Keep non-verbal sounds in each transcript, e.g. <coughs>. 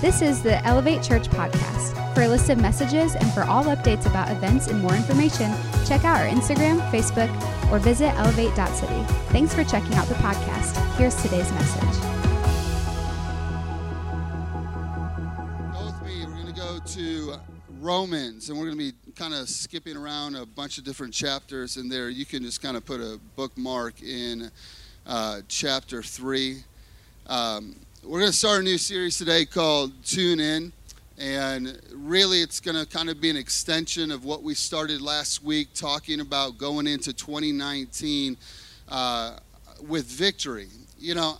This is the Elevate Church podcast. For a list of messages and for all updates about events and more information, check out our Instagram, Facebook, or visit elevate.city. Thanks for checking out the podcast. Here's today's message. Go with me. We're going to go to Romans, and we're going to be kind of skipping around a bunch of different chapters in there. You can just kind of put a bookmark in uh, chapter 3. Um, we're going to start a new series today called Tune In. And really, it's going to kind of be an extension of what we started last week, talking about going into 2019 uh, with victory. You know,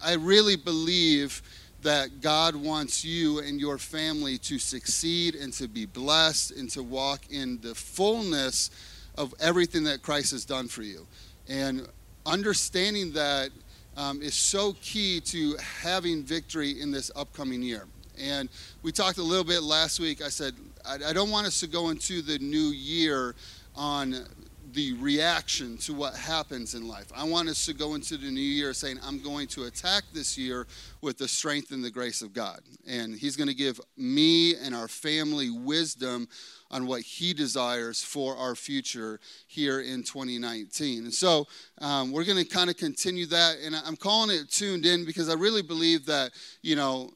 I really believe that God wants you and your family to succeed and to be blessed and to walk in the fullness of everything that Christ has done for you. And understanding that um, is so key to having victory in this upcoming year. And we talked a little bit last week. I said, I, I don't want us to go into the new year on the reaction to what happens in life. I want us to go into the new year saying, I'm going to attack this year with the strength and the grace of God. And He's going to give me and our family wisdom on what He desires for our future here in 2019. And so um, we're going to kind of continue that. And I'm calling it tuned in because I really believe that, you know,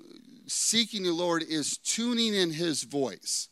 seeking the Lord is tuning in His voice.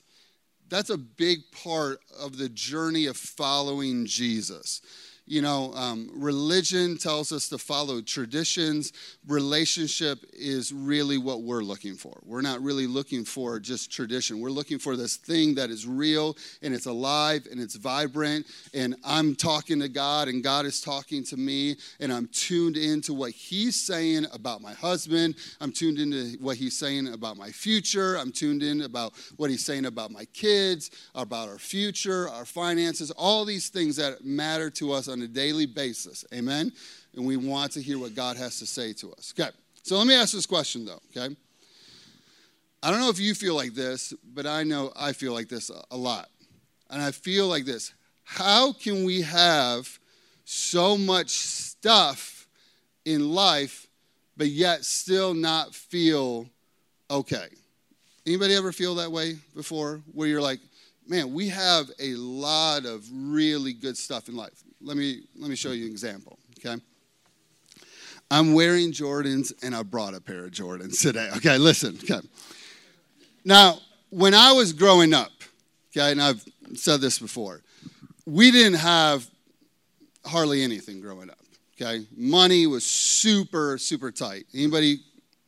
That's a big part of the journey of following Jesus. You know, um, religion tells us to follow traditions. Relationship is really what we're looking for. We're not really looking for just tradition. We're looking for this thing that is real and it's alive and it's vibrant. And I'm talking to God and God is talking to me. And I'm tuned into what He's saying about my husband. I'm tuned into what He's saying about my future. I'm tuned in about what He's saying about my kids, about our future, our finances, all these things that matter to us on a daily basis. Amen? And we want to hear what God has to say to us. Okay, so let me ask this question though, okay? I don't know if you feel like this, but I know I feel like this a lot. And I feel like this How can we have so much stuff in life, but yet still not feel okay? Anybody ever feel that way before? Where you're like, man, we have a lot of really good stuff in life. Let me let me show you an example, okay? I'm wearing Jordans and I brought a pair of Jordans today. Okay, listen. Okay. Now, when I was growing up, okay, and I've said this before, we didn't have hardly anything growing up. Okay, money was super super tight. Anybody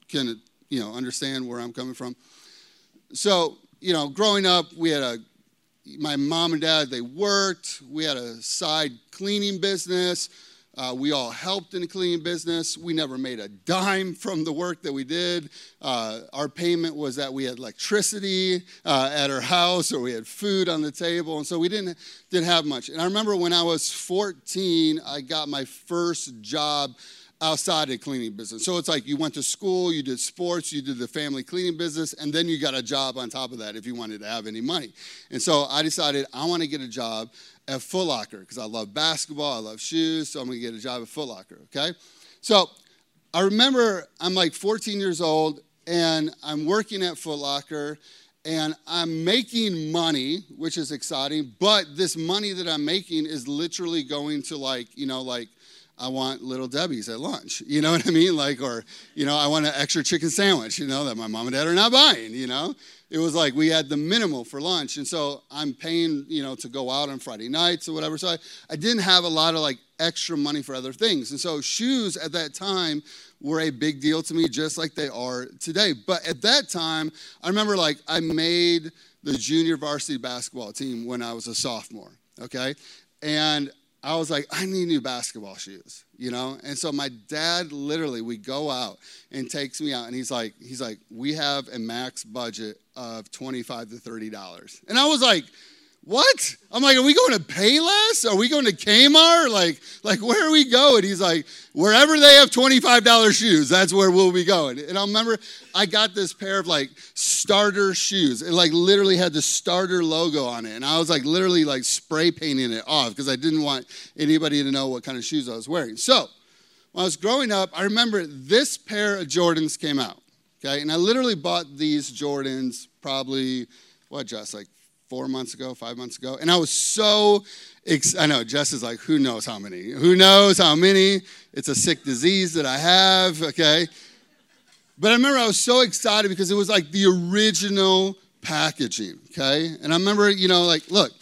can you know understand where I'm coming from? So you know, growing up, we had a my mom and dad they worked. We had a side cleaning business. Uh, we all helped in the cleaning business. We never made a dime <laughs> from the work that we did. Uh, our payment was that we had electricity uh, at our house or we had food on the table. And so we didn't, didn't have much. And I remember when I was 14, I got my first job outside of cleaning business. So it's like you went to school, you did sports, you did the family cleaning business, and then you got a job on top of that if you wanted to have any money. And so I decided I want to get a job at Foot Locker because I love basketball, I love shoes, so I'm going to get a job at Foot Locker, okay? So I remember I'm like 14 years old and I'm working at Foot Locker and I'm making money, which is exciting, but this money that I'm making is literally going to like, you know, like I want little Debbie's at lunch. <laughs> You know what I mean? Like, or, you know, I want an extra chicken sandwich, you know, that my mom and dad are not buying, you know? It was like we had the minimal for lunch. And so I'm paying, you know, to go out on Friday nights or whatever. So I, I didn't have a lot of like extra money for other things. And so shoes at that time were a big deal to me, just like they are today. But at that time, I remember like I made the junior varsity basketball team when I was a sophomore, okay? And I was like, I need new basketball shoes, you know? And so my dad literally, we go out and takes me out and he's like, he's like, we have a max budget of 25 to $30. And I was like, what? I'm like, are we going to Payless? Are we going to Kmart? Like, like where are we going? He's like, wherever they have $25 shoes, that's where we'll be going. And I remember I got this pair of like starter shoes. It like literally had the starter logo on it. And I was like literally like spray painting it off because I didn't want anybody to know what kind of shoes I was wearing. So when I was growing up, I remember this pair of Jordans came out. Okay, and I literally bought these Jordans probably, what, just like four months ago, five months ago. And I was so, ex- I know, Jess is like, who knows how many? Who knows how many? It's a sick disease that I have, okay? But I remember I was so excited because it was like the original packaging, okay? And I remember, you know, like, look,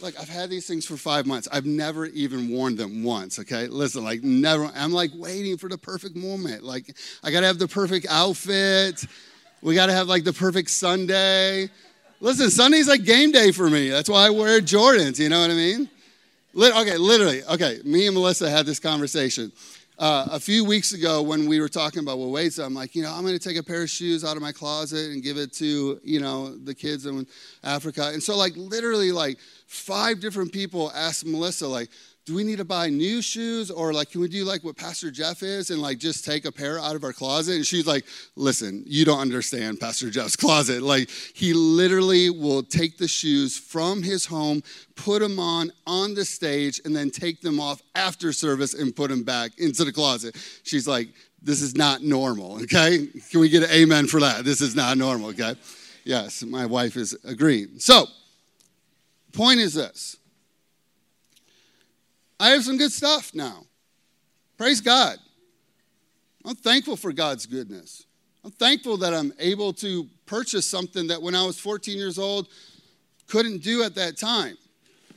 look, I've had these things for five months. I've never even worn them once, okay? Listen, like, never, I'm like waiting for the perfect moment. Like, I gotta have the perfect outfit. We gotta have like the perfect Sunday. Listen, Sunday's like game day for me. That's why I wear Jordans, you know what I mean? Okay, literally. Okay, me and Melissa had this conversation. Uh, a few weeks ago when we were talking about well wait so i'm like you know i'm going to take a pair of shoes out of my closet and give it to you know the kids in africa and so like literally like five different people asked melissa like do we need to buy new shoes? Or like can we do like what pastor jeff is and like just take a pair out of our closet? And she's like listen you don't understand pastor jeff's <laughs> closet. Like he literally will take the shoes from his home put them on on the stage and then take them off after service and put them back into the closet. She's like this is not normal <laughs> okay? Can we get an amen for that? This is not normal okay? Yes my wife is agreeing. So point is this I have some good stuff now. Praise God. I'm thankful for God's goodness. I'm thankful that I'm able to purchase something that when I was 14 years old couldn't do at that time.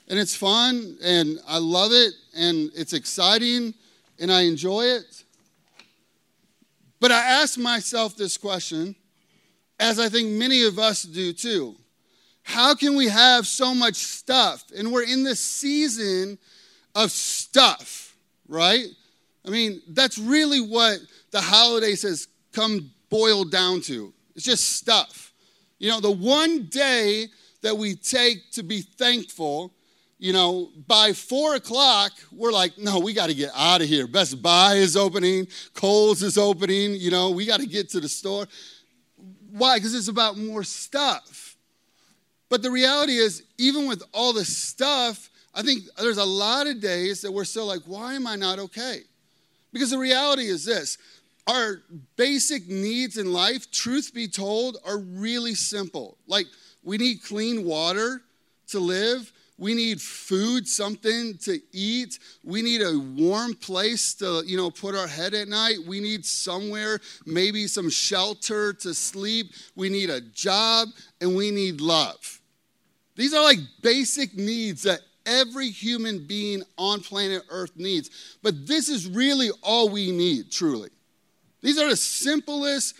And it's fun and I love it and it's exciting and I enjoy it. But I ask myself this question, as I think many of us do too. How can we have so much stuff? And we're in this season of stuff, right? I mean, that's really what the holidays has come boiled down to. It's just stuff. You know, the one day that we take to be thankful, you know, by four o'clock, we're like, no, we got to get out of here. Best Buy is opening, Kohl's is opening, you know, we got to get to the store. Why? Because it's about more stuff. But the reality is, even with all the stuff, I think there's a lot of days that we're still like, why am I not okay? Because the reality is this our basic needs in life, truth be told, are really simple. Like, we need clean water to live. We need food, something to eat. We need a warm place to, you know, put our head at night. We need somewhere, maybe some shelter to sleep. We need a job and we need love. These are like basic needs that every human being on planet Earth needs. But this is really all we need, truly. These are the simplest,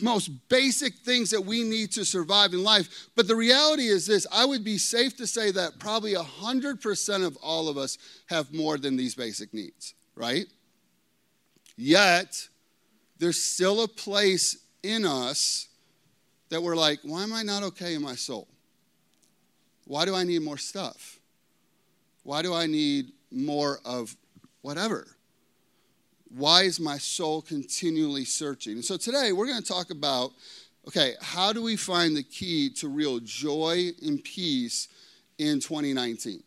most basic things that we need to survive in life. But the reality is this I would be safe to say that probably 100% of all of us have more than these basic needs, right? Yet, there's still a place in us that we're like, why am I not okay in my soul? Why do I need more stuff? Why do I need more of whatever? Why is my soul continually searching? And so today we're going to talk about okay, how do we find the key to real joy and peace in 2019?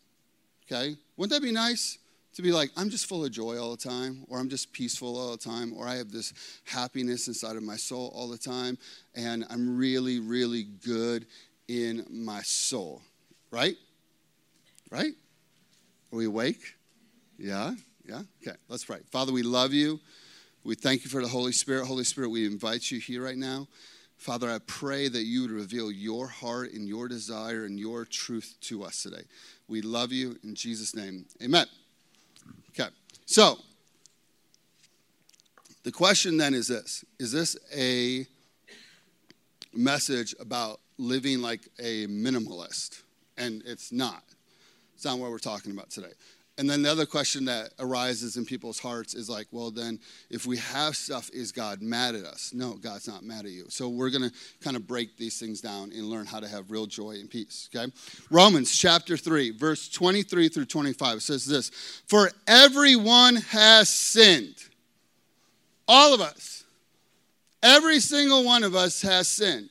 Okay? Wouldn't that be nice? To be like, I'm just full of joy all the time, or I'm just peaceful all the time, or I have this happiness inside of my soul all the time, and I'm really, really good in my soul. Right? Right? Are we awake? Yeah? Yeah? Okay, let's pray. Father, we love you. We thank you for the Holy Spirit. Holy Spirit, we invite you here right now. Father, I pray that you would reveal your heart and your desire and your truth to us today. We love you in Jesus' name. Amen. Okay, so the question then is this Is this a message about living like a minimalist? And it's not. It's not what we're talking about today. And then the other question that arises in people's hearts is like, well, then if we have stuff, is God mad at us? No, God's not mad at you. So we're going to kind of break these things down and learn how to have real joy and peace, okay? Romans chapter 3, verse 23 through 25 says this For everyone has sinned. All of us. Every single one of us has sinned.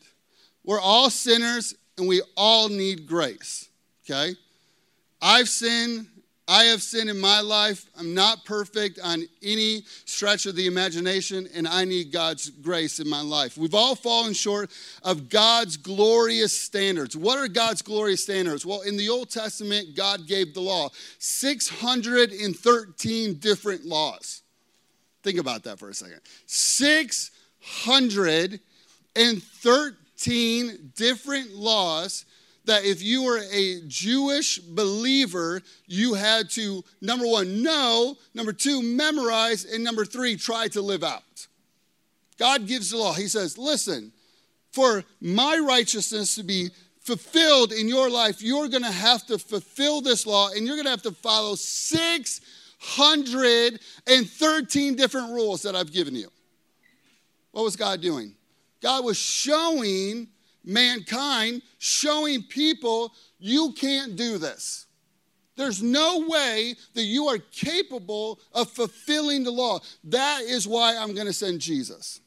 We're all sinners and we all need grace, okay? I've sinned I have sinned in my life. I'm not perfect on any stretch of the imagination, and I need God's grace in my life. We've all fallen short of God's glorious standards. What are God's glorious standards? Well, in the Old Testament, God gave the law 613 different laws. Think about that for a second. 613 different laws that if you were a Jewish believer, you had to, number one, know, number two, memorize, and number three, try to live out. God gives the law. He says, listen, for my righteousness to be fulfilled in your life, you're going to have to fulfill this law and you're going to have to follow 613 different rules that I've given you. What was God doing? God was showing mankind, showing people you can't do this. There's no way that you are capable of fulfilling the law. That is why I'm going to send Jesus.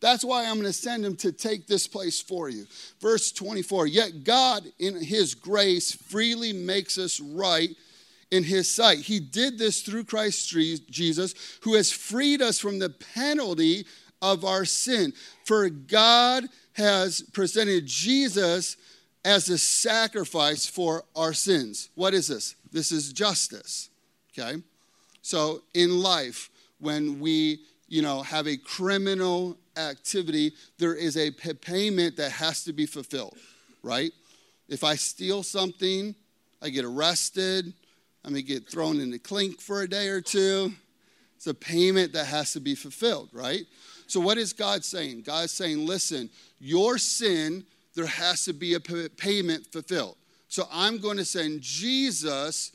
That's why I'm going to send him to take this place for you. Verse 24 Yet God, in his grace, freely makes us right in his sight. He did this through Christ Jesus, who has freed us from the penalty of our sin. For God has presented Jesus as a sacrifice for our sins. What is this? This is justice. Okay? So in life, when we, you know, have a criminal activity, there is a payment that has to be fulfilled, right? If I steal something, I get arrested, I may get thrown in the clink for a day or two. It's a payment that has to be fulfilled, right? So, what is God saying? God is saying, listen, your sin, there has to be a payment fulfilled. So, I'm going to send Jesus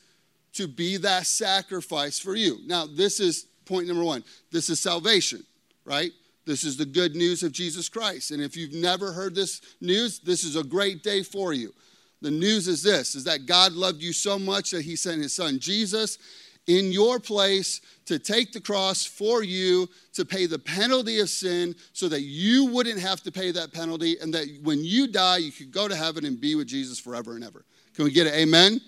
to be that sacrifice for you. Now, this is point number one this is salvation, right? This is the good news of Jesus Christ. And if you've never heard this news, this is a great day for you. The news is this is that God loved you so much that he sent his son Jesus in your place to take the cross for you to pay the penalty of sin so that you wouldn't have to pay that penalty and that when you die, you could go to heaven and be with Jesus forever and ever. Can we get it? Amen?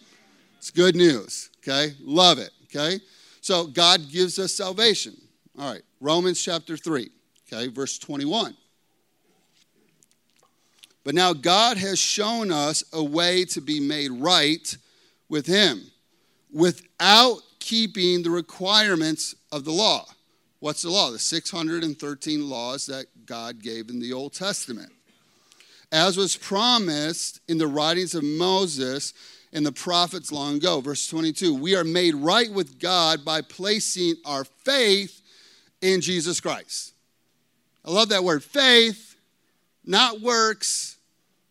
It's good news, okay? Love it, okay? So God gives us salvation. All right, Romans chapter 3, okay, verse 21. But now God has shown us a way to be made right with Him without keeping the requirements of the law. What's the law? The 613 laws that God gave in the Old Testament. As was promised in the writings of Moses and the prophets long ago. Verse 22 We are made right with God by placing our faith in Jesus Christ. I love that word faith, not works,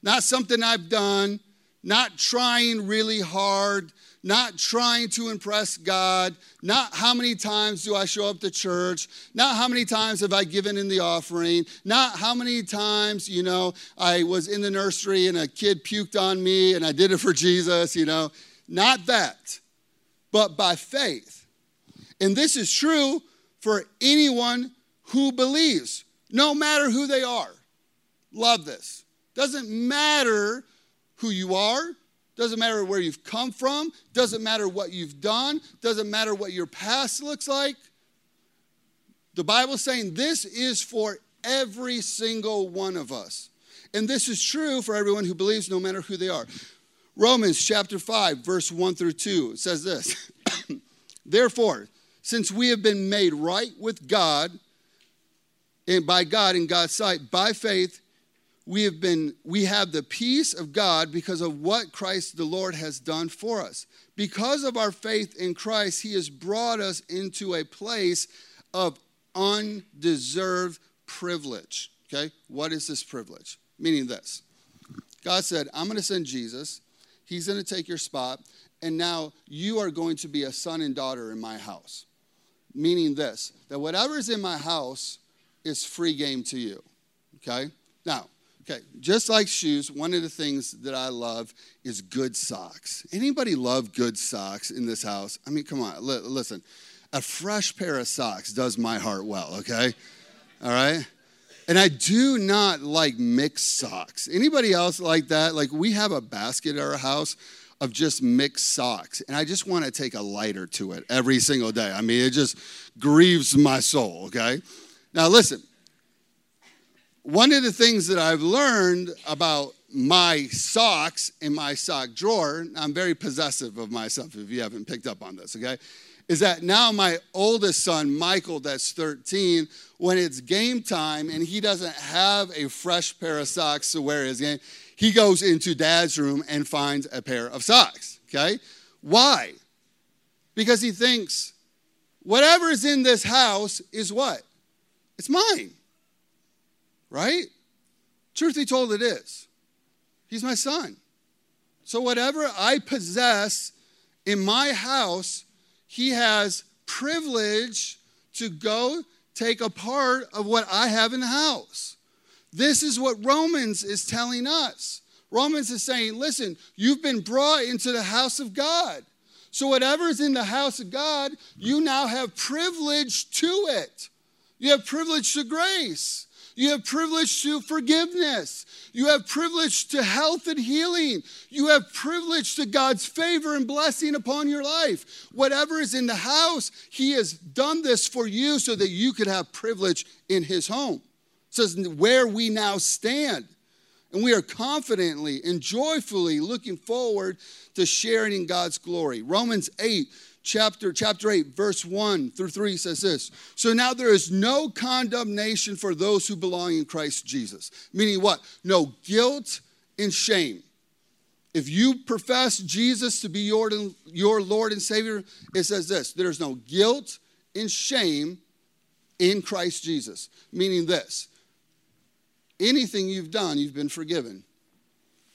not something I've done, not trying really hard, not trying to impress God, not how many times do I show up to church, not how many times have I given in the offering, not how many times, you know, I was in the nursery and a kid puked on me and I did it for Jesus, you know, not that, but by faith. And this is true for anyone who believes, no matter who they are. Love this. Doesn't matter who you are, doesn't matter where you've come from, doesn't matter what you've done, doesn't matter what your past looks like. The Bible's saying this is for every single one of us. And this is true for everyone who believes, no matter who they are. Romans chapter 5, verse 1 through 2 says this <coughs> Therefore, since we have been made right with God, and by God in God's sight, by faith, we have been we have the peace of God because of what Christ the Lord has done for us. Because of our faith in Christ, he has brought us into a place of undeserved privilege. Okay? What is this privilege? Meaning this. God said, "I'm going to send Jesus. He's going to take your spot, and now you are going to be a son and daughter in my house." Meaning this, that whatever's in my house is free game to you. Okay? Now, Okay, just like shoes, one of the things that I love is good socks. Anybody love good socks in this house? I mean, come on, li- listen. A fresh pair of socks does my heart well, okay? All right? And I do not like mixed socks. Anybody else like that? Like we have a basket at our house of just mixed socks. And I just want to take a lighter to it every single day. I mean, it just grieves my soul, okay? Now, listen, one of the things that I've learned about my socks in my sock drawer, I'm very possessive of myself if you haven't picked up on this, okay? Is that now my oldest son, Michael, that's 13, when it's game time and he doesn't have a fresh pair of socks to wear his game, he goes into dad's room and finds a pair of socks, okay? Why? Because he thinks whatever is in this house is what? It's mine, right? Truth be told, it is. He's my son. So, whatever I possess in my house, he has privilege to go take a part of what I have in the house. This is what Romans is telling us. Romans is saying, listen, you've been brought into the house of God. So, whatever is in the house of God, you now have privilege to it. You have privilege to grace. You have privilege to forgiveness. You have privilege to health and healing. You have privilege to God's favor and blessing upon your life. Whatever is in the house, He has done this for you so that you could have privilege in His home. It says, where we now stand. And we are confidently and joyfully looking forward to sharing in God's glory. Romans 8 chapter, chapter 8, verse 1 through 3 says this. So now there is no condemnation for those who belong in Christ Jesus. Meaning what? No guilt and shame. If you profess Jesus to be your, your Lord and Savior, it says this there's no guilt and shame in Christ Jesus. Meaning this anything you've done, you've been forgiven.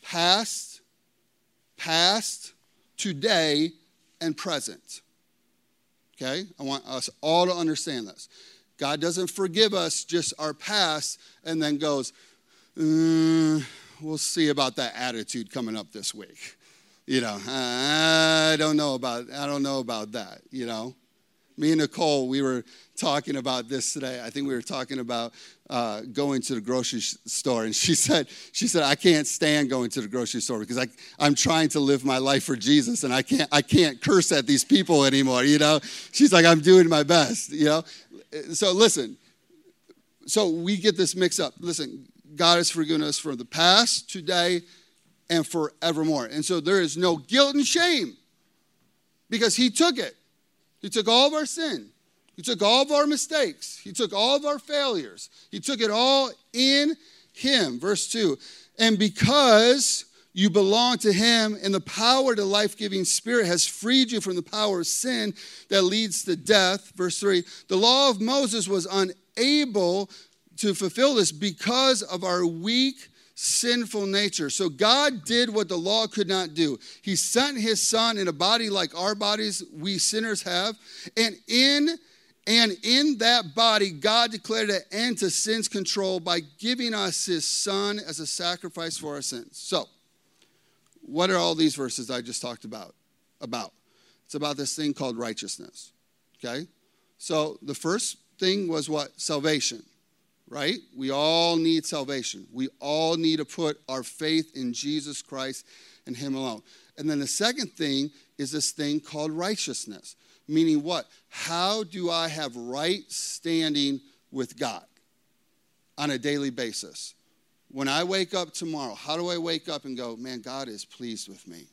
Past, past, today, and present. Okay? I want us all to understand this. God doesn't forgive us just our past and then goes, mm, we'll see about that attitude coming up this week. You know, I don't know about I don't know about that, you know. Me and Nicole, we were talking about this today. I think we were talking about uh, going to the grocery store, and she <laughs> said, she said, I can't stand going to the grocery store because I, I'm trying to live my life for Jesus, and I can't, I can't curse at these people anymore. You know, she's like, I'm doing my best. You know, so listen. So we get this mix up. Listen, God has forgiven us for the past, today, and forevermore. And so there is no guilt and shame because He took it. He took all of our sin. He took all of our mistakes. He took all of our failures. He took it all in Him. Verse 2 And because you belong to Him, and the power to life giving Spirit has freed you from the power of sin that leads to death. Verse 3 The law of Moses was unable to fulfill this because of our weak sinful nature. So God did what the law could not do. He sent his son in a body like our bodies we sinners have, and in and in that body, God declared an end to sin's control by giving us his son as a sacrifice for our sins. So, what are all these verses I just talked about? About. It's about this thing called righteousness. Okay? So, the first thing was what? Salvation. Right? We all need salvation. We all need to put our faith in Jesus Christ and him alone. And then the second thing is this thing called righteousness. Meaning what? How do I have right standing with God on a daily basis? When I wake up tomorrow, how do I wake up and go, man, God is pleased with me?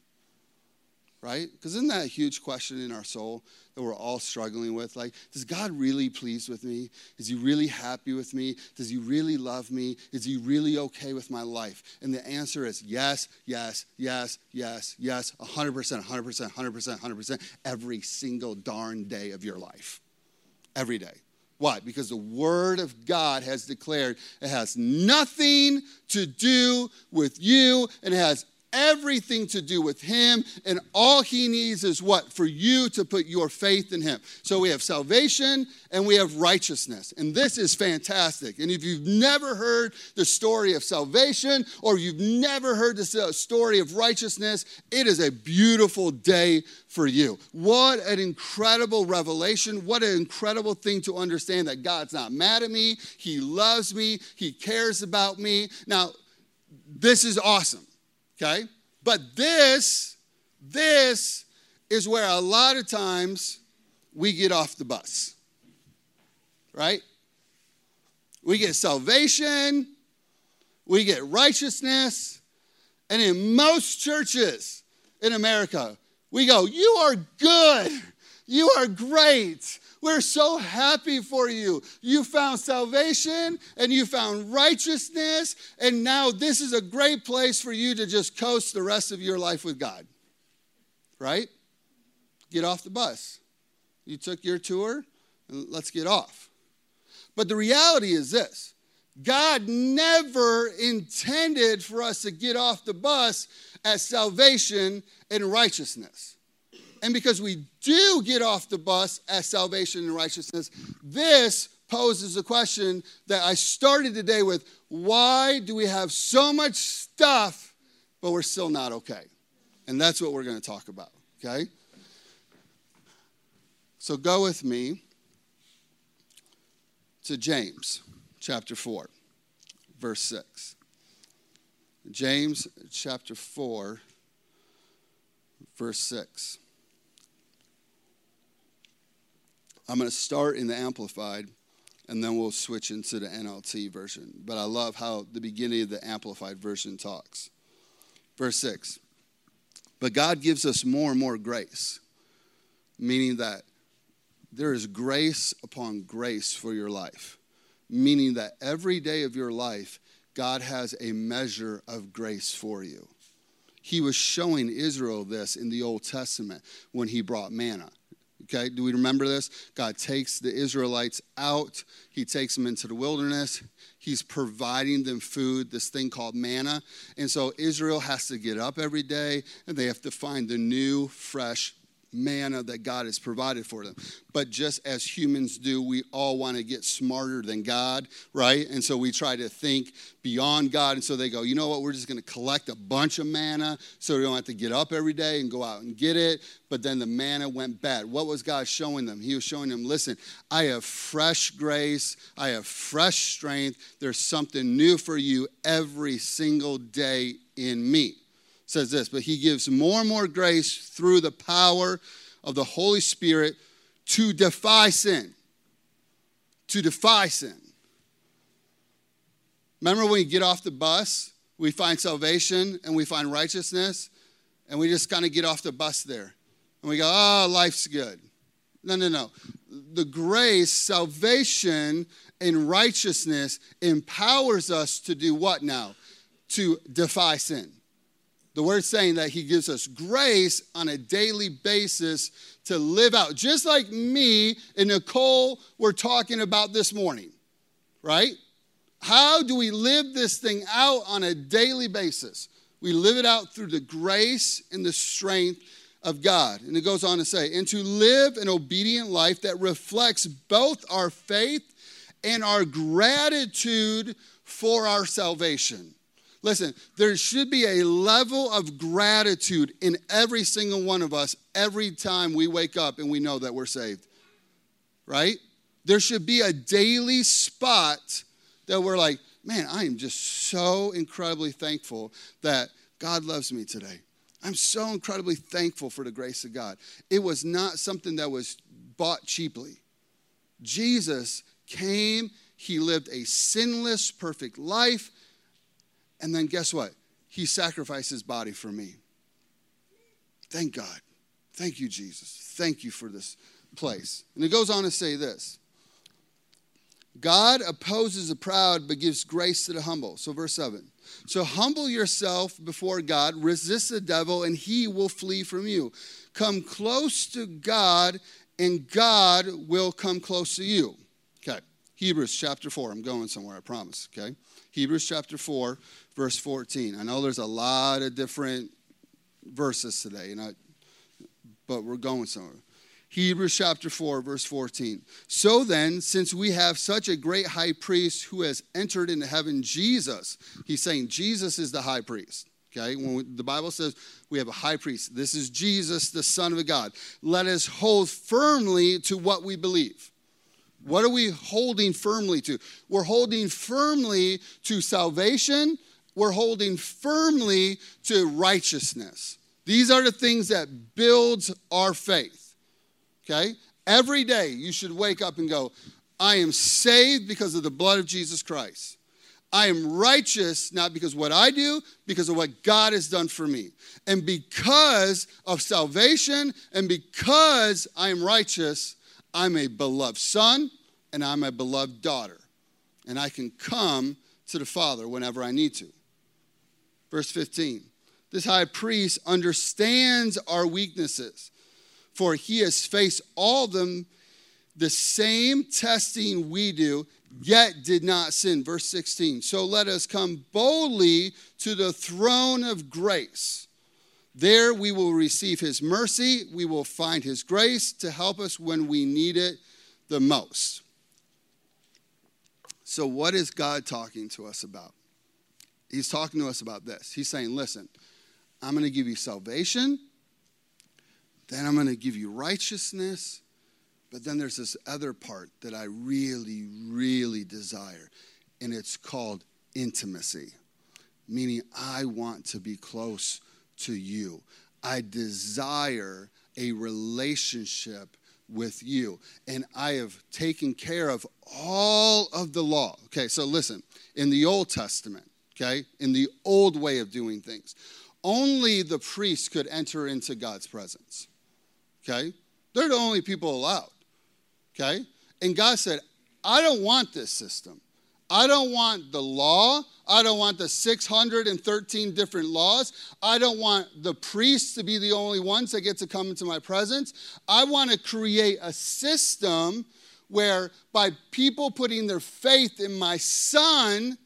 Right? Because isn't that a huge question in our soul that we're all struggling with? Like, does God really pleased with me? Is He really happy with me? Does He really love me? Is He really okay with my life? And the answer is yes, yes, yes, yes, yes, 100%, 100%, 100%, 100%, every single darn day of your life. Every day. Why? Because the Word of God has declared it has nothing to do with you and it has everything to do with him and all he needs is what? For you to put your faith in him. So we have salvation and we have righteousness. And this is fantastic. And if you've never heard the story of salvation or you've never heard the story of righteousness it is a beautiful day for you. What an incredible revelation. What an incredible thing to understand that god's not mad at me. He loves me. He cares about me. Now this is awesome Okay? But this This is where a lot of times we get off the bus, right? We get salvation, we get righteousness, and in most churches in America, we go, You are good, you are great. We're so happy for you. You found salvation and you found righteousness, and now this is a great place for you to just coast the rest of your life with God. Right? Get off the bus. You took your tour, let's get off. But the reality is this God never intended for us to get off the bus at salvation and righteousness. And because we do get off the bus as salvation and righteousness, this poses a question that I started today with why do we have so much stuff, but we're still not okay? And that's what we're going to talk about, okay? So go with me to James chapter 4, verse 6. James chapter 4, verse 6. I'm going to start in the Amplified and then we'll switch into the NLT version. But I love how the beginning of the Amplified version talks. Verse 6 But God gives us more and more grace, meaning that there is grace upon grace for your life, meaning that every day of your life, God has a measure of grace for you. He was showing Israel this in the Old Testament when he brought manna. Okay, do we remember this? God takes the Israelites out, He takes them into the wilderness. He's providing them food, this thing called manna. And so Israel has to get up every day and they have to find the new, fresh manna that God has provided for them. But just as humans do, we all want to get smarter than God, right? And so we try to think beyond God. And so they go, you know what? We're just going to collect a bunch of manna so we don't have to get up every day and go out and get it. But then the manna went bad. What was God showing them? He was showing them, listen, I have fresh grace, I have fresh strength. There's something new for you every single day in me says this, but he gives more and more grace through the power of the Holy Spirit to defy sin. To defy sin. Remember when you get off the bus, we find salvation and we find righteousness, and we just kind of get off the bus there. And we go, oh, life's good. No, no, no. The grace, salvation, and righteousness empowers us to do what now? To defy sin. The word's saying that he gives us grace on a daily basis to live out, just like me and Nicole were talking about this morning, right? How do we live this thing out on a daily basis? We live it out through the grace and the strength of God. And it goes on to say, and to live an obedient life that reflects both our faith and our gratitude for our salvation. Listen, there should be a level of gratitude in every single one of us every time we wake up and we know that we're saved. Right? There should be a daily spot that we're like, man, I am just so incredibly thankful that God loves me today. I'm so incredibly thankful for the grace of God. It was not something that was bought cheaply. Jesus came, he lived a sinless, perfect life and then guess what? He sacrificed his body for me. Thank God. Thank you, Jesus. Thank you for this place. And it goes on to say this God opposes the proud, but gives grace to the humble. So, verse 7. So, humble yourself before God, resist the devil, and he will flee from you. Come close to God, and God will come close to you. Okay. Hebrews chapter 4. I'm going somewhere, I promise. Okay. Hebrews chapter 4, verse 14. I know there's a lot of different verses today, and I, but we're going somewhere. Hebrews chapter 4, verse 14. So then, since we have such a great high priest who has entered into heaven, Jesus, he's saying Jesus is the high priest. Okay, when we, the Bible says we have a high priest, this is Jesus, the Son of God. Let us hold firmly to what we believe. What are we holding firmly to? We're holding firmly to salvation we're holding firmly to righteousness. These are the things that builds our faith. Okay? Every day you should wake up and go, I am saved because of the blood of Jesus Christ. I am righteous not because what I do, because of what God has done for me. And because of salvation and because I am righteous, I'm a beloved son and I'm a beloved daughter. And I can come to the Father whenever I need to. Verse 15 This high priest understands our weaknesses, for he has faced all them the same testing we do, yet did not sin. Verse 16. So let us come boldly to the throne of grace. There we will receive his mercy. We will find his grace to help us when we need it the most. So, what is God talking to us about? He's talking to us about this. He's saying, Listen, I'm going to give you salvation, then I'm going to give you righteousness, but then there's this other part that I really, really desire, and it's called intimacy, meaning I want to be close to you. I desire a relationship with you. And I have taken care of all of the law. Okay, so listen, in the Old Testament, okay, in the old way of doing things, only the priests could enter into God's presence. Okay? They're the only people allowed. Okay? And God said, I don't want this system. I don't want the law. I don't want the 613 different laws. I don't want the priests to be the only ones that get to come into my presence. I want to create a system where by people putting their faith in my son,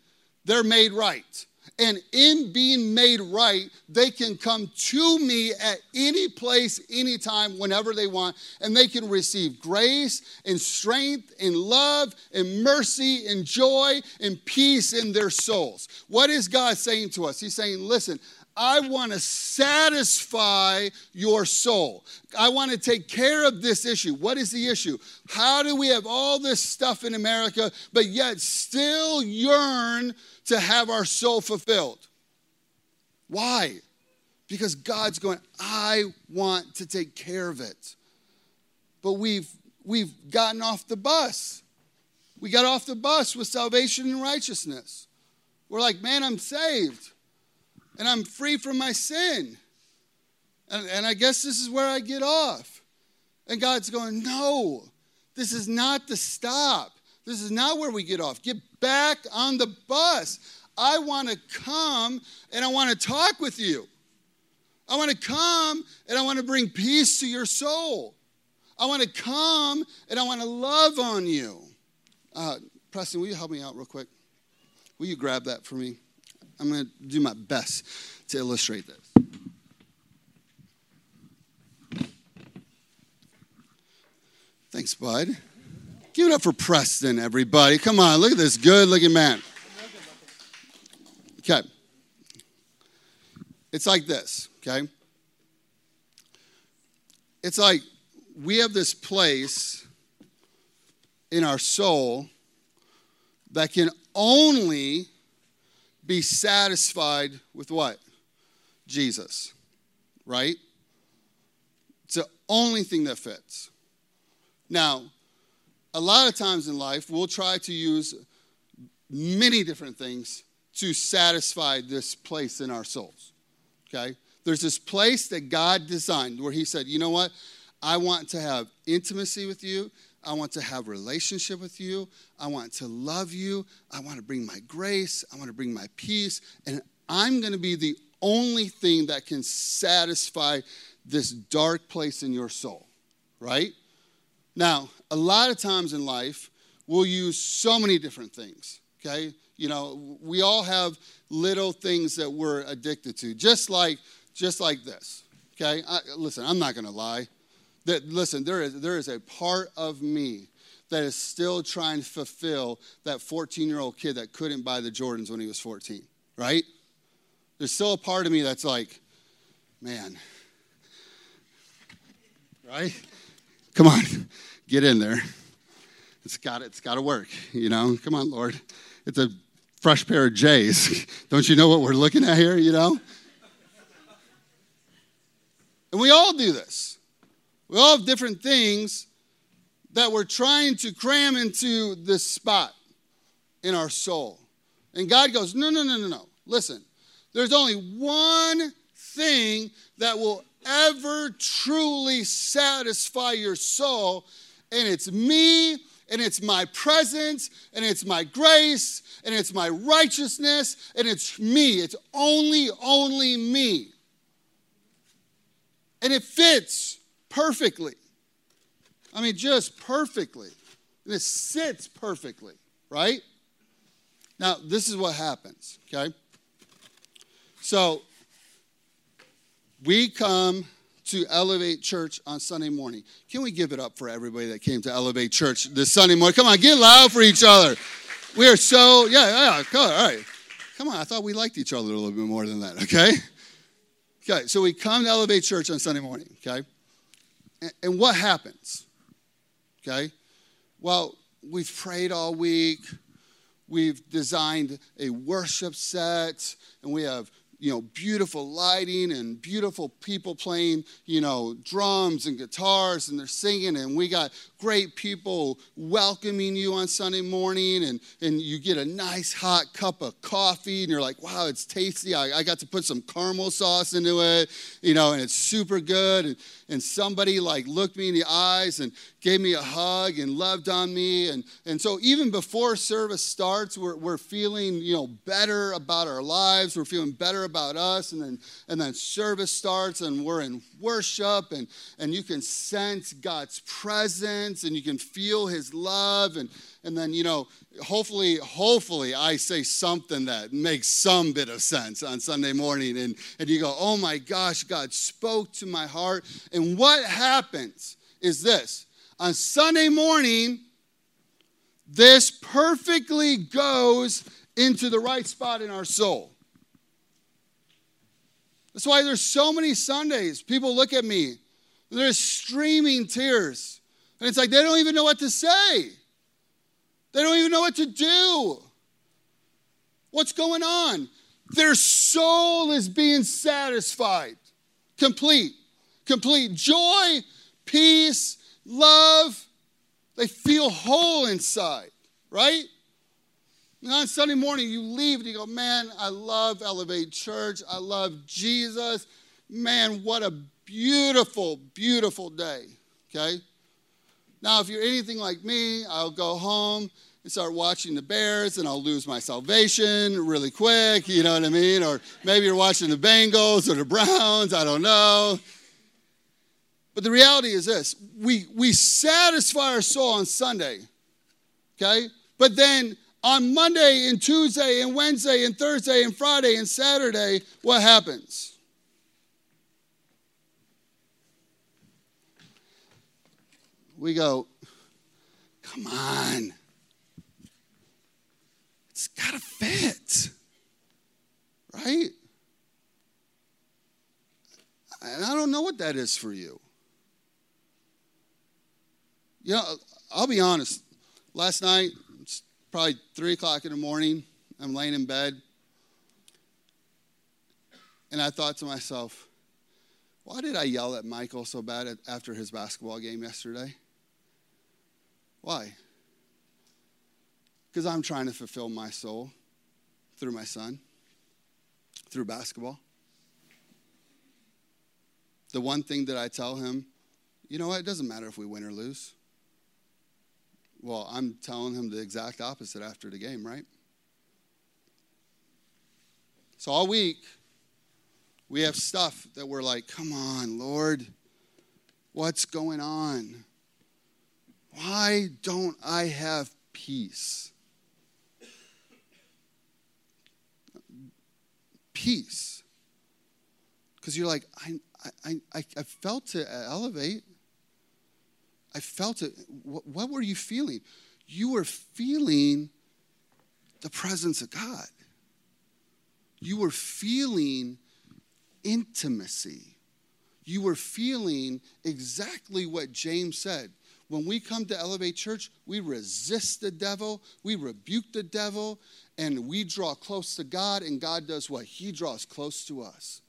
they're made right. And in being made right, they can come to me at any place, anytime, whenever they want, and they can receive grace and strength and love and mercy and joy and peace in their souls. What is God saying to us? He's saying, listen, I want to satisfy your soul. I want to take care of this issue. What is the issue? How do we have all this stuff in America, but yet still yearn to have our soul fulfilled? Why? Because God's going, I want to take care of it. But we've we've gotten off the bus. We got off the bus with salvation and righteousness. We're like, man, I'm saved and I'm free from my sin. And, and I guess this is where I get off. And God's going, No, this is not the stop. This is not where we get off. Get back on the bus. I want to come and I want to talk with you. I want to come and I want to bring peace to your soul. I want to come and I want to love on you. Uh, Preston, will you help me out real quick? Will you grab that for me? I'm going to do my best to illustrate this. Thanks, bud. Give it up for Preston, everybody. Come on, look at this good looking man. Okay. It's like this, okay? It's like we have this place in our soul that can only be satisfied with what? Jesus, right? It's the only thing that fits. Now, a lot of times in life, we'll try to use many different things to satisfy this place in our souls. Okay? There's this place that God designed where He said, you know what? I want to have intimacy with you. I want to have relationship with you. I want to love you. I want to bring my grace. I want to bring my peace. And I'm going to be the only thing that can satisfy this dark place in your soul, right? Now, a lot of times in life, we'll use so many different things, okay? You know, we all have little things that we're addicted to, just like just like this, okay? I, listen, I'm not going to lie. That listen, there is there is a part of me that is still trying to fulfill that 14 year old kid that couldn't buy the Jordans when he was 14, right? There's still a part of me that's like, man, right? Come on, <laughs> get in there. It's got it's got to work, you know. Come on, Lord. It's a fresh pair of J's. <laughs> Don't you know what we're looking at here, you know? And we all do this. We all have different things that we're trying to cram into this spot in our soul. And God goes, No, no, no, no, no. Listen, there's only one thing that will ever truly satisfy your soul, and it's me, and it's my presence, and it's my grace, and it's my righteousness, and it's me. It's only, only me. And it fits perfectly. I mean, just perfectly. And it sits perfectly, right? Now, this is what happens, okay? So, we come to Elevate Church on Sunday morning. Can we give it up for everybody that came to Elevate Church this Sunday morning? Come on, get loud for each other. We are so, yeah, yeah, come on, all right. Come on, I thought we liked each other a little bit more than that, okay? Okay, so we come to Elevate Church on Sunday morning, okay? And, and what happens? Okay? Well, we've prayed all week. We've designed a worship set, and we have you know, beautiful lighting and beautiful people playing, you know, drums and guitars and they're singing and we got great people welcoming you on Sunday morning and, and you get a nice hot cup of coffee and you're like, wow, it's tasty. I, I got to put some caramel sauce into it, you know, and it's super good. And, and somebody like looked me in the eyes and gave me a hug and loved on me. And, and so even before service starts, we're, we're feeling, you know, better about our lives. We're feeling better about us. And then, and then service starts and we're in worship and, and you can sense God's presence and you can feel his love. And, and then, you know, hopefully, hopefully I say something that makes some bit of sense on Sunday morning. And, and you go, oh my gosh, God spoke to my heart. And what happens is this on Sunday morning, this perfectly goes into the right spot in our soul. That's why there's so many Sundays. People look at me, they're streaming tears. And it's like they don't even know what to say. They don't even know what to do. What's going on? Their soul is being satisfied, complete, complete joy, peace, love. They feel whole inside, right? And on Sunday morning, you leave and you go, Man, I love Elevate Church. I love Jesus. Man, what a beautiful, beautiful day. Okay? Now, if you're anything like me, I'll go home and start watching the Bears and I'll lose my salvation really quick, you know what I mean? Or maybe you're watching the Bengals or the Browns, I don't know. But the reality is this we, we satisfy our soul on Sunday, okay? But then on Monday and Tuesday and Wednesday and Thursday and Friday and Saturday, what happens? we go, come on. It's got to fit, right? And I don't know what that is for you. You know, I'll be honest. Last night, it's probably 3 o'clock in the morning. I'm laying in bed. And I thought to myself, why did I yell at Michael so bad after his basketball game yesterday? Why? Because I'm trying to fulfill my soul through my son, through basketball. The one thing that I tell him, you know what, it doesn't matter if we win or lose. Well, I'm telling him the exact opposite after the game, right? So all week, we have stuff that we're like, come on, Lord, what's going on? Why don't I have peace? Peace. Because you're like, I, I, I, I felt to elevate. I felt it. What, what were you feeling? You were feeling the presence of God. You were feeling intimacy. You were feeling exactly what James said when we come to Elevate Church, we resist the devil, we rebuke the devil, and we draw close to God, and God does what? He draws close to us.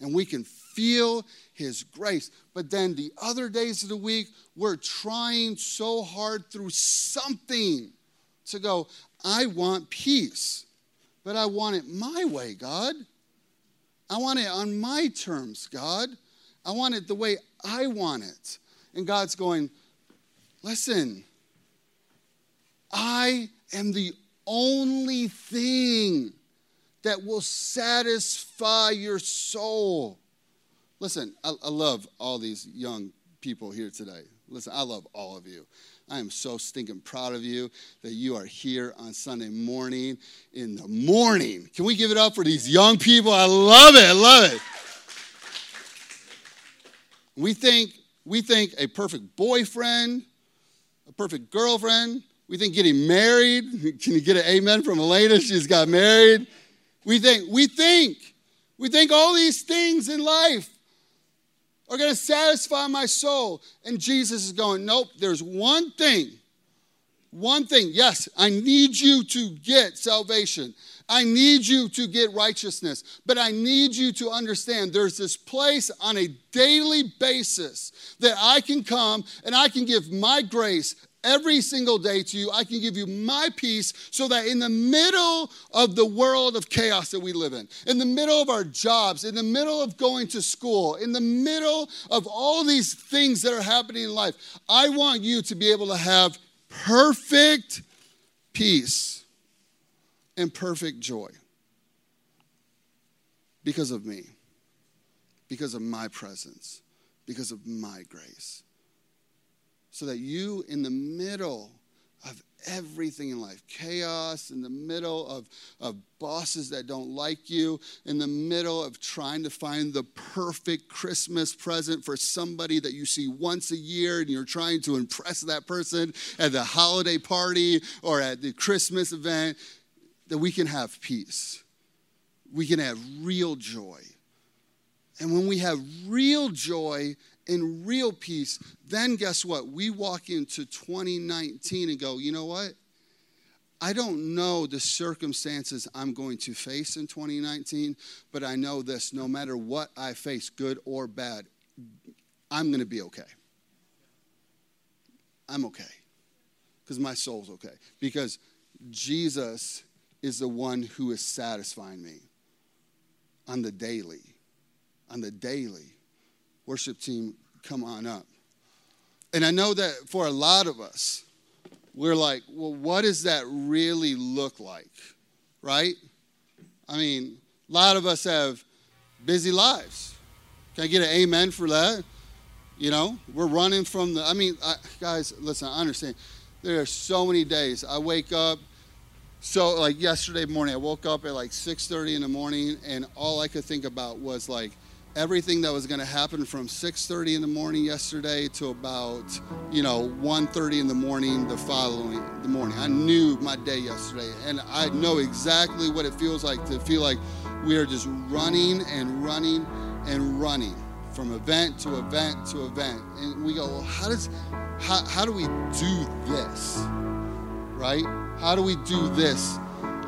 And we can feel His grace. But then the other days of the week, we're trying so hard through something to go, I want peace, but I want it my way, God. I want it on my terms, God. I want it the way I want it. And God's going, listen, I am the only thing that will satisfy your soul. Listen, I, I, love all these young people here today. Listen, I love all of you. I am so stinking proud of you that you are here on Sunday morning in the morning. Can we give it up for these young people? I love it. I love it. We think we think a perfect boyfriend, a perfect girlfriend, we think getting married, <laughs> can you get an amen from Elena? She's got married. We think, we think, we think all these things in life are going to satisfy my soul. And Jesus is going, nope, there's one thing. One thing. Yes, I need you to get salvation. I need you to get righteousness, but I need you to understand there's this place on a daily basis that I can come and I can give my grace every single day to you. I can give you my peace so that in the middle of the world of chaos that we live in, in the middle of our jobs, in the middle of going to school, in the middle of all these things that are happening in life, I want you to be able to have perfect peace and perfect joy because of me, because of my presence, because of my grace. So that you, in the middle of everything in life chaos, in the middle of, of bosses that don't like you, in the middle of trying to find the perfect Christmas present for somebody that you see once a year and you're trying to impress that person at the holiday party or at the Christmas event that we can have peace. We can have real joy. And when we have real joy and real peace, then guess what? We walk into 2019 and go, you know what? I don't know the circumstances I'm going to face in 2019, but I know this no matter what I face, good or bad, I'm going to be okay. I'm okay because my soul's okay. Because Jesus is the one who is satisfying me on the daily. On the daily. Worship team, come on up. And I know that for a lot of us, we're like, well, what does that really look like? Right? I mean, a lot of us have busy lives. Can I get an amen for that? You know, we're running from the, I mean, I, guys, listen, I understand. There are so many days. I wake up, so like yesterday morning, I woke up at like 6:30 in the morning, and all I could think about was like everything that was going to happen from 6:30 in the morning yesterday to about you know 1:30 in the morning the following the morning. I knew my day yesterday, and I know exactly what it feels like to feel like we are just running and running and running from event to event to event, and we go, well, how does how, how do we do this, right? How do we do this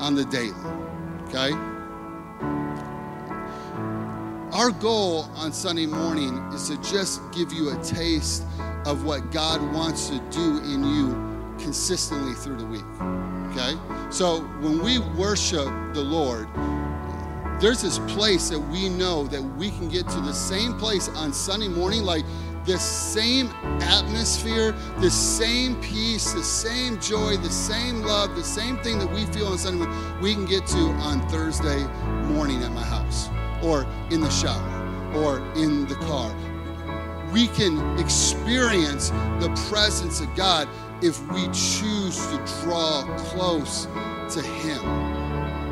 on the daily? Okay? Our goal on Sunday morning is to just give you a taste of what God wants to do in you consistently through the week. Okay? So when we worship the Lord, there's this place that we know that we can get to the same place on Sunday morning, like this same atmosphere, the same peace, the same joy, the same love, the same thing that we feel on Sunday morning, we can get to on Thursday morning at my house, or in the shower, or in the car. We can experience the presence of God if we choose to draw close to Him.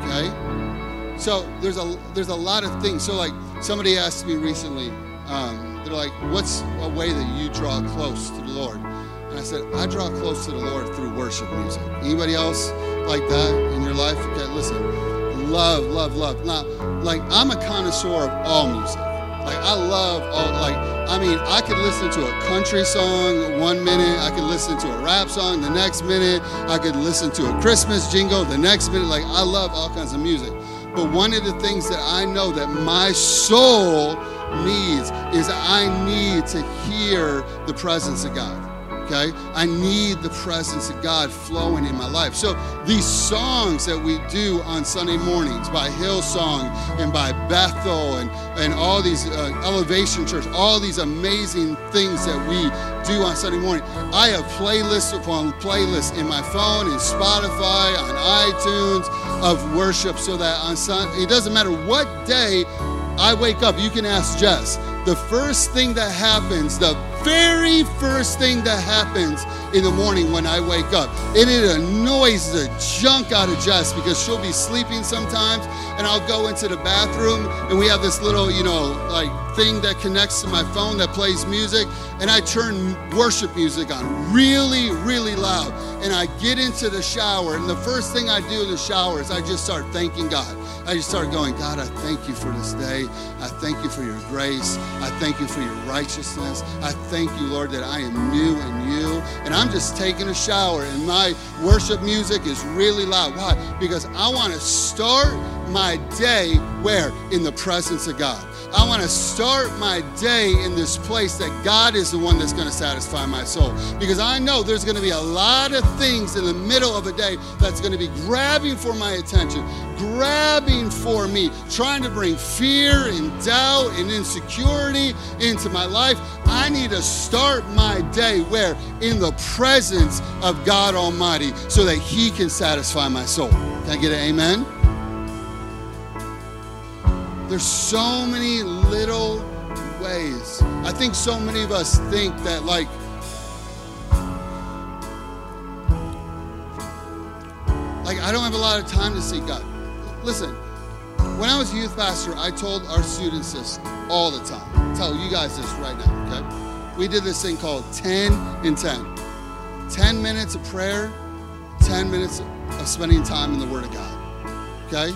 Okay? So there's a there's a lot of things. So like somebody asked me recently. Um, they're like, What's a way that you draw close to the Lord? And I said, I draw close to the Lord through worship music. Anybody else like that in your life? Okay, listen. Love, love, love. Now, like, I'm a connoisseur of all music. Like, I love all, like, I mean, I could listen to a country song one minute, I could listen to a rap song the next minute, I could listen to a Christmas jingle the next minute. Like, I love all kinds of music. But one of the things that I know that my soul needs is I need to hear the presence of God. Okay? I need the presence of God flowing in my life. So these songs that we do on Sunday mornings by Hillsong and by Bethel and, and all these uh, Elevation Church, all these amazing things that we do on Sunday morning. I have playlists upon playlists in my phone, in Spotify, on iTunes of worship so that on Sunday, it doesn't matter what day I wake up, you can ask Jess. The first thing that happens, the very first thing that happens in the morning when I wake up. And it annoys the junk out of Jess because she'll be sleeping sometimes and I'll go into the bathroom and we have this little, you know, like thing that connects to my phone that plays music and I turn worship music on really, really loud. And I get into the shower and the first thing I do in the shower is I just start thanking God. I just start going, God, I thank you for this day. I thank you for your grace. I thank you for your righteousness. I thank you, Lord, that I am new in you. And I'm just taking a shower, and my worship music is really loud. Why? Because I want to start my day where? In the presence of God. I want to start my day in this place that God is the one that's going to satisfy my soul. Because I know there's going to be a lot of things in the middle of a day that's going to be grabbing for my attention, grabbing for me, trying to bring fear and doubt and insecurity into my life. I need to start my day where? In the presence of God Almighty so that He can satisfy my soul. Can I get an amen? There's so many little ways. I think so many of us think that, like, like I don't have a lot of time to seek God. Listen, when I was youth pastor, I told our students this all the time. tell you guys this right now, okay? We did this thing called 10 and 10. 10 minutes of prayer, 10 minutes of spending time in the Word of God. Okay?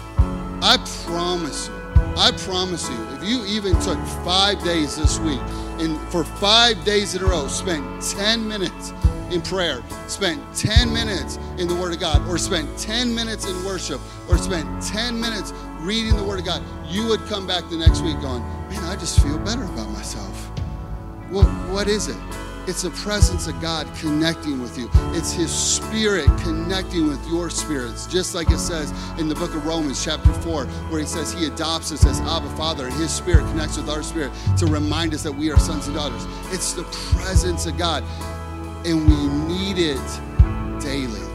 I promise you, I promise you, if you even took five days this week and for five days in a row spent 10 minutes in prayer, spent 10 minutes in the Word of God, or spent 10 minutes in worship, or spent 10 minutes reading the Word of God, you would come back the next week going, Man, I just feel better about myself. What is it? It's the presence of God connecting with you. It's His Spirit connecting with your spirits, just like it says in the book of Romans, chapter 4, where He says He adopts us as Abba Father, and His Spirit connects with our spirit to remind us that we are sons and daughters. It's the presence of God, and we need it daily.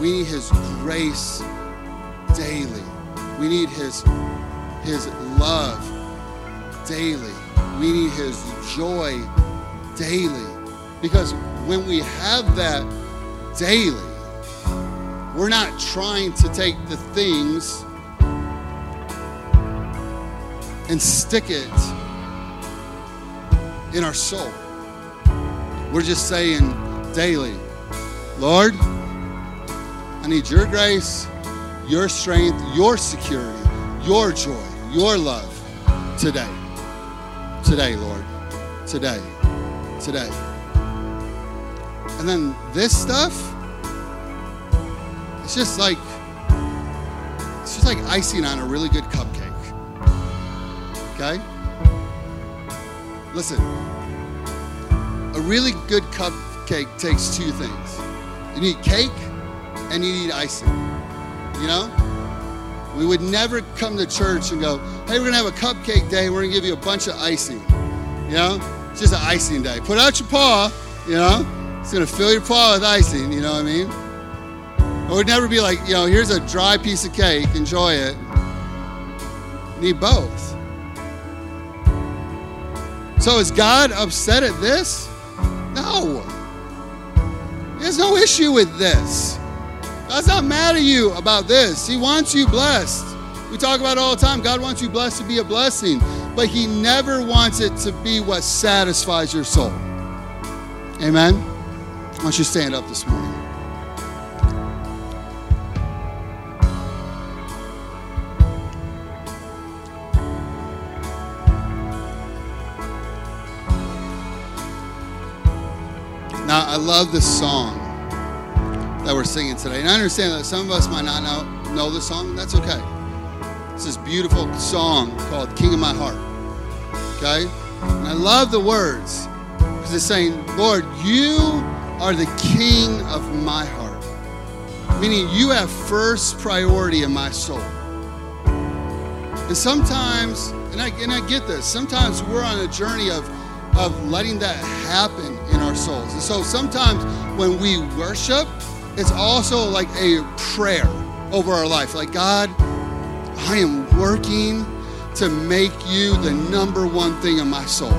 We need His grace daily. We need His, His love daily. We need His joy daily. Because when we have that daily, we're not trying to take the things and stick it in our soul. We're just saying daily, Lord, I need your grace, your strength, your security, your joy, your love today. Today, Lord. Today today. And then this stuff, it's just like it's just like icing on a really good cupcake. Okay? Listen, a really good cupcake takes two things. You need cake and you need icing. You know? We would never come to church and go, hey, we're gonna have a cupcake day, we're gonna give you a bunch of icing. You know? It's just an icing day. Put out your paw, you know. It's gonna fill your paw with icing, you know what I mean? It would never be like, you know, here's a dry piece of cake, enjoy it. You need both. So is God upset at this? No. There's no issue with this. God's not mad at you about this. He wants you blessed. We talk about it all the time. God wants you blessed to be a blessing but He never wants it to be what satisfies your soul. Amen? Why don't you stand up this morning? Now, I love this song that we're singing today. And I understand that some of us might not know, know the song. That's okay. It's this beautiful song called King of My Heart. Okay? And I love the words because it's saying, Lord, you are the king of my heart. Meaning you have first priority in my soul. And sometimes, and I, and I get this, sometimes we're on a journey of, of letting that happen in our souls. And so sometimes when we worship, it's also like a prayer over our life. Like, God, I am working to make you the number one thing in my soul.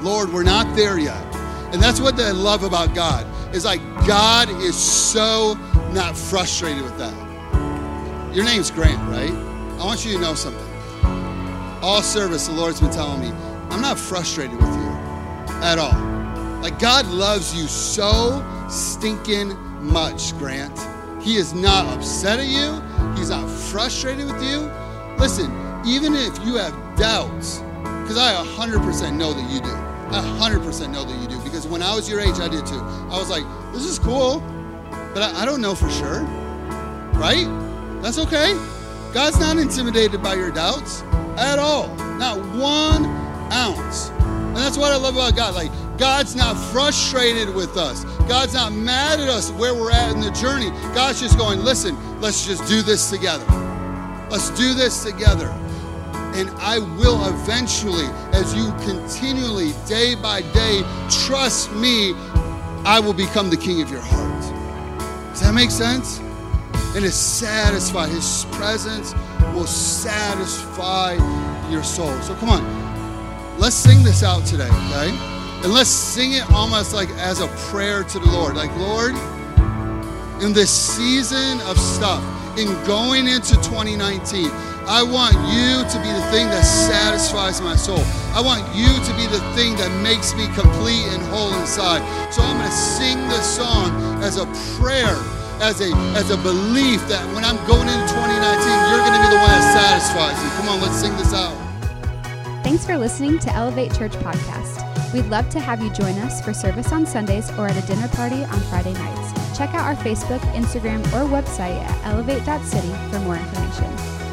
Lord, we're not there yet. And that's what I love about God. Is like God is so not frustrated with that. Your name's Grant, right? I want you to know something. All service, the Lord's been telling me, I'm not frustrated with you at all. Like, God loves you so stinking much, Grant. He is not upset at you, He's not frustrated with you. Listen, even if you have doubts, because I 100% know that you do. I 100% know that you do. Because when I was your age, I did too. I was like, this is cool, but I, I don't know for sure. Right? That's okay. God's not intimidated by your doubts at all. Not one ounce. And that's what I love about God. Like, God's not frustrated with us. God's not mad at us where we're at in the journey. God's just going, listen, let's just do this together. Let's do this together. And I will eventually, as you continually, day by day, trust me, I will become the king of your heart. Does that make sense? and is satisfy. His presence will satisfy your soul. So come on, let's sing this out today, okay? And let's sing it almost like as a prayer to the Lord. Like, Lord, in this season of stuff, in going into 2019, I want you to be the thing that satisfies my soul. I want you to be the thing that makes me complete and whole inside. So I'm going to sing this song as a prayer as a as a belief that when I'm going into 2019, you're going to be the one that satisfies me. Come on, let's sing this out. Thanks for listening to Elevate Church podcast. We'd love to have you join us for service on Sundays or at a dinner party on Friday nights. Check out our Facebook, Instagram, or website at elevate.city for more information.